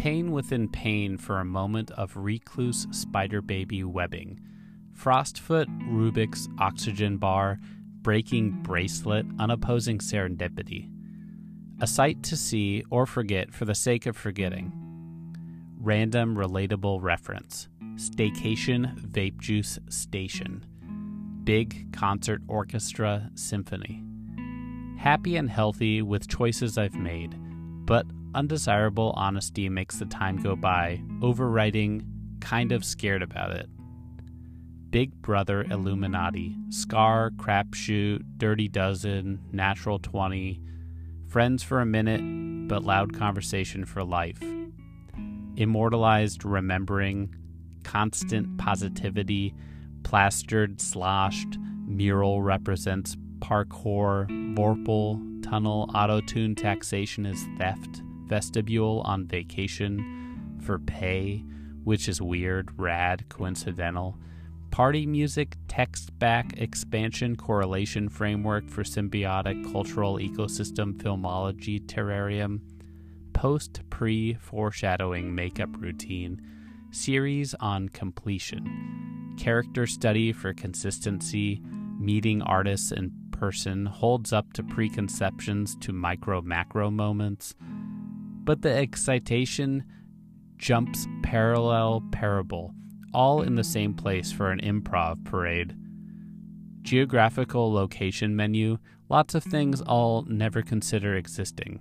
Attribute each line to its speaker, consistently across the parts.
Speaker 1: pain within pain for a moment of recluse spider baby webbing. Frostfoot, Rubik's oxygen bar, breaking bracelet, unopposing serendipity. A sight to see or forget for the sake of forgetting. Random relatable reference. Staycation Vape Juice Station. Big Concert Orchestra Symphony. Happy and healthy with choices I've made, but undesirable honesty makes the time go by, overwriting, kind of scared about it. Big Brother Illuminati, Scar, Crapshoot, Dirty Dozen, Natural 20, Friends for a Minute, but Loud Conversation for Life. Immortalized Remembering, Constant Positivity, Plastered Sloshed, Mural represents parkour, Vorpal, Tunnel, Auto Tune Taxation is Theft, Vestibule on Vacation, For Pay, which is weird, rad, coincidental, Party Music Text Back Expansion Correlation Framework for Symbiotic Cultural Ecosystem Filmology Terrarium, Post Pre Foreshadowing Makeup Routine, Series on Completion, Character Study for Consistency, Meeting Artists in Person holds up to preconceptions to micro macro moments, but the excitation jumps parallel parable all in the same place for an improv parade. Geographical location menu, lots of things I'll never consider existing.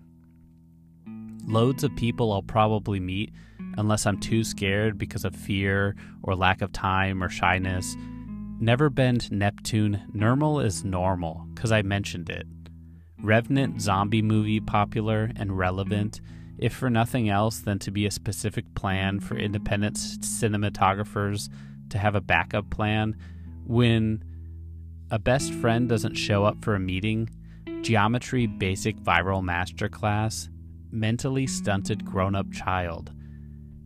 Speaker 1: Loads of people I'll probably meet unless I'm too scared because of fear or lack of time or shyness. Never bend Neptune, Normal is normal, because I mentioned it. Revenant zombie movie popular and relevant if for nothing else than to be a specific plan for independent cinematographers to have a backup plan. When a best friend doesn't show up for a meeting, geometry basic viral masterclass, mentally stunted grown up child,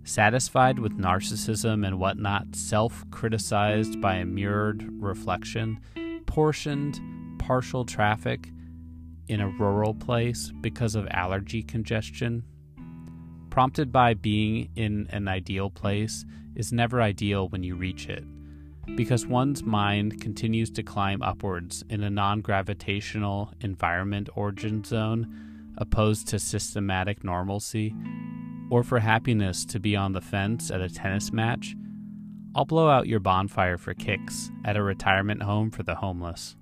Speaker 1: satisfied with narcissism and whatnot, self criticized by a mirrored reflection, portioned, partial traffic in a rural place because of allergy congestion prompted by being in an ideal place is never ideal when you reach it, because one's mind continues to climb upwards in a non gravitational environment origin zone opposed to systematic normalcy, or for happiness to be on the fence at a tennis match. I'll blow out your bonfire for kicks at a retirement home for the homeless.